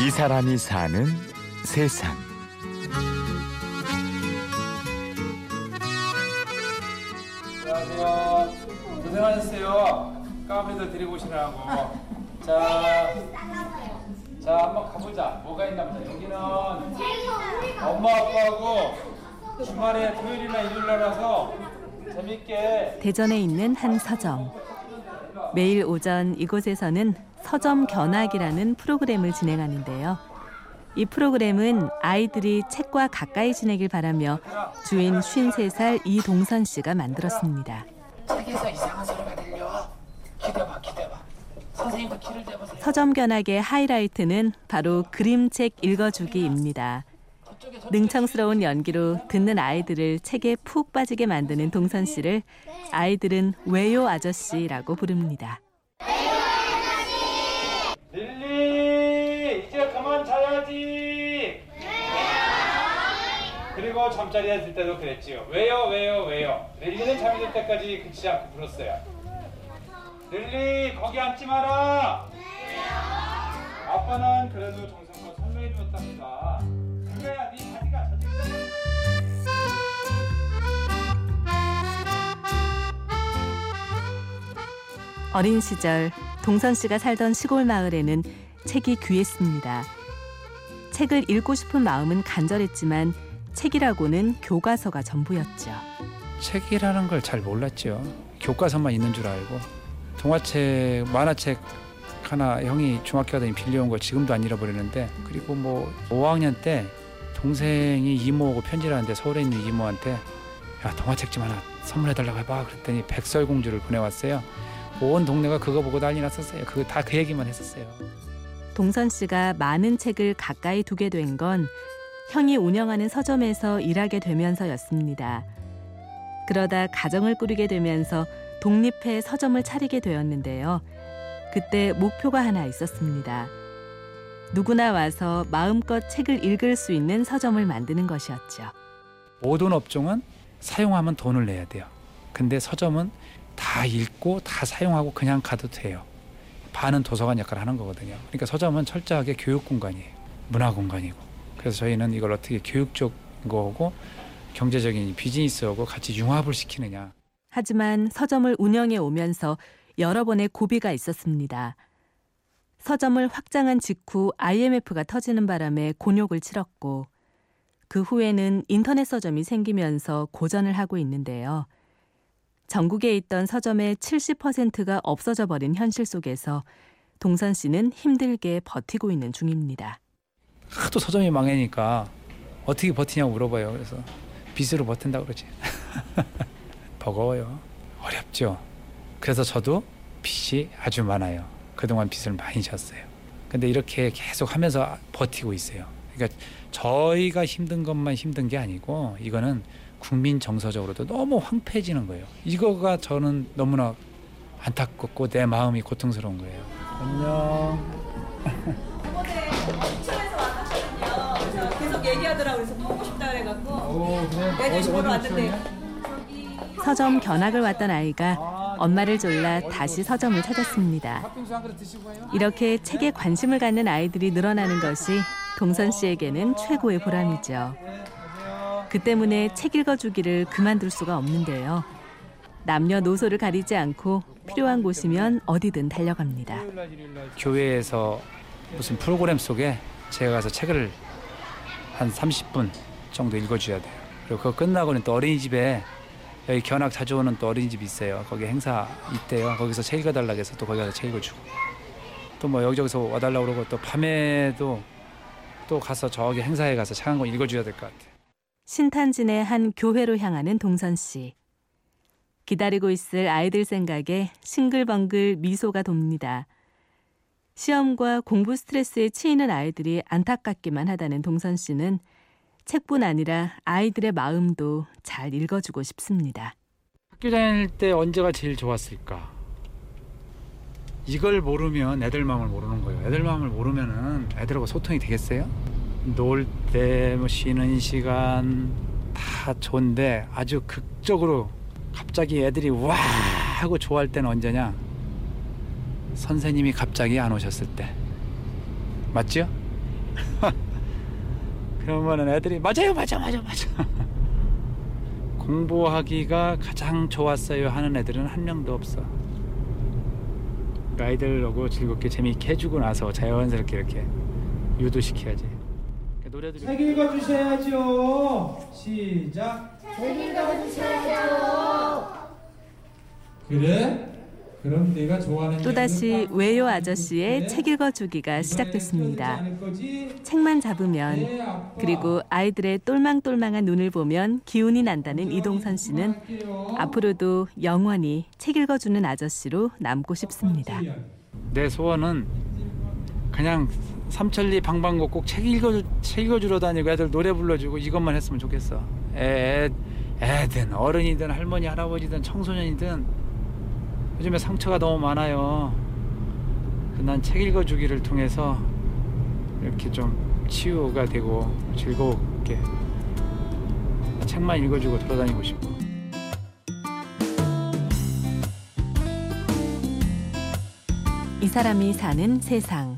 이 사람이 사는 세상. 안녕하세요. 고생하셨어요. 까메도 드리고 오시느라고. 자, 자 한번 가보자. 뭐가 있나 보자. 여기는 엄마 아빠하고 주말에 토요일이나 일요일 날라서 재밌게 대전에 있는 한 서점. 매일 오전 이곳에서는 서점 견학이라는 프로그램을 진행하는데요. 이 프로그램은 아이들이 책과 가까이 지내길 바라며 주인 53살 이동선 씨가 만들었습니다. 책에서 이상한 소리가 들려. 기대봐, 기대봐. 선생님도 귀를 대보세요. 서점 견학의 하이라이트는 바로 그림책 읽어주기입니다. 능청스러운 연기로 듣는 아이들을 책에 푹 빠지게 만드는 동선 씨를 아이들은 왜요 아저씨라고 부릅니다. 릴리 이제 그만 자야지. 그리고 잠자리 했을 때도 그랬지요. 왜요, 왜요, 왜요. 릴리는 잠이 들 때까지 그치지 않고 불었어요. 릴리 거기 앉지 마라. 아빠는 그래도 정성껏 설명해 주었답니다. 그거야 네 젖었어. 어린 시절 동선 씨가 살던 시골 마을에는 책이 귀했습니다. 책을 읽고 싶은 마음은 간절했지만 책이라고는 교과서가 전부였죠. 책이라는 걸 잘 몰랐죠. 교과서만 있는 줄 알고 동화책, 만화책 하나 형이 중학교 가더니 빌려온 걸 지금도 안 잃어버리는데 그리고 뭐 5학년 때 동생이 이모하고 편지를 하는데 서울에 있는 이모한테 야 동화책 좀 하나 선물해달라고 해봐 그랬더니 백설공주를 보내왔어요. 온 동네가 그거 보고 난리 났었어요. 그거 다그 얘기만 했었어요. 동선 씨가 많은 책을 가까이 두게 된 건 형이 운영하는 서점에서 일하게 되면서였습니다. 그러다 가정을 꾸리게 되면서 독립해 서점을 차리게 되었는데요. 그때 목표가 하나 있었습니다. 누구나 와서 마음껏 책을 읽을 수 있는 서점을 만드는 것이었죠. 모든 업종은 사용하면 돈을 내야 돼요. 근데 서점은 다 읽고 다 사용하고 그냥 가도 돼요. 반은 도서관 역할을 하는 거거든요. 그러니까 서점은 철저하게 교육 공간이에요. 문화 공간이고. 그래서 저희는 이걸 어떻게 교육적 거고 경제적인 비즈니스하고 같이 융합을 시키느냐. 하지만 서점을 운영해 오면서 여러 번의 고비가 있었습니다. 서점을 확장한 직후 IMF가 터지는 바람에 곤욕을 치렀고 그 후에는 인터넷 서점이 생기면서 고전을 하고 있는데요. 전국에 있던 서점의 70%가 없어져 버린 현실 속에서 동선 씨는 힘들게 버티고 있는 중입니다. 하도 서점이 망하니까 어떻게 버티냐고 물어봐요. 그래서 빚으로 버틴다 그러지. 버거워요. 어렵죠. 그래서 저도 빚이 아주 많아요. 그동안 빚을 많이 졌어요. 근데 이렇게 계속 하면서 버티고 있어요. 그러니까 저희가 힘든 것만 힘든 게 아니고 이거는 국민 정서적으로도 너무 황폐해지는 거예요. 이거가 저는 너무나 안타깝고 내 마음이 고통스러운 거예요. 안녕. 저번에 시청에서 왔었거든요. 그래서 계속 얘기하더라고 그래서 보고 싶다 그래갖고 내년 보러 왔는데 서점 견학을 왔던 아이가 엄마를 졸라 다시 서점을 찾았습니다. 이렇게 책에 관심을 갖는 아이들이 늘어나는 것이 동선 씨에게는 최고의 보람이죠. 그 때문에 책 읽어주기를 그만둘 수가 없는데요. 남녀노소를 가리지 않고 필요한 곳이면 어디든 달려갑니다. 교회에서 무슨 프로그램 속에 제가 가서 책을 한 30분 정도 읽어줘야 돼요. 그리고 그거 끝나고는 또 어린이집에 여기 견학 자주 오는 또 어린이집 있어요. 거기 행사 있대요. 거기서 책 읽어달라고 해서 또 거기 가서 책 읽어주고 또 뭐 여기저기서 와달라고 그러고 또 밤에도 또 가서 저기 행사에 가서 책 한 권 읽어줘야 될 것 같아요. 신탄진의 한 교회로 향하는 동선 씨. 기다리고 있을 아이들 생각에 싱글벙글 미소가 돕니다. 시험과 공부 스트레스에 치이는 아이들이 안타깝기만 하다는 동선 씨는 책뿐 아니라 아이들의 마음도 잘 읽어주고 싶습니다. 학교 다닐 때 언제가 제일 좋았을까? 이걸 모르면 애들 마음을 모르는 거예요. 애들 마음을 모르면은 애들하고 소통이 되겠어요? 놀 때, 뭐 쉬는 시간 다 좋은데 아주 극적으로 갑자기 애들이 와 하고 좋아할 때는 언제냐? 선생님이 갑자기 안 오셨을 때. 맞죠? 그러면은 애들이 맞아요, 맞아, 맞아, 맞아. 공부하기가 가장 좋았어요 하는 애들은 한 명도 없어. 그 아이들하고 즐겁게 재미있게 해주고 나서 자연스럽게 이렇게 유도시켜야지. 그 노래들이 책 읽어주셔야죠. 시작. 책 읽어주셔야죠. 그래? 그럼 내가 좋아하는 또다시 외요 딱 아저씨의 그래? 책 읽어주기가 시작됐습니다. 책만 잡으면 네. 그리고 아이들의 똘망똘망한 눈을 보면 기운이 난다는 이동선 씨는. 앞으로도 영원히 책 읽어주는 아저씨로 남고 싶습니다. 내 소원은 그냥 삼천리 방방곡 꼭책 읽어 책 읽어주러 다니고 애들 노래 불러주고 이것만 했으면 좋겠어. 애, 애든 어른이든 할머니 할아버지든 청소년이든 요즘에 상처가 너무 많아요. 난 책 읽어주기를 통해서 이렇게 좀 치유가 되고 즐겁게 책만 읽어주고 돌아다니고 싶어. 이 사람이 사는 세상.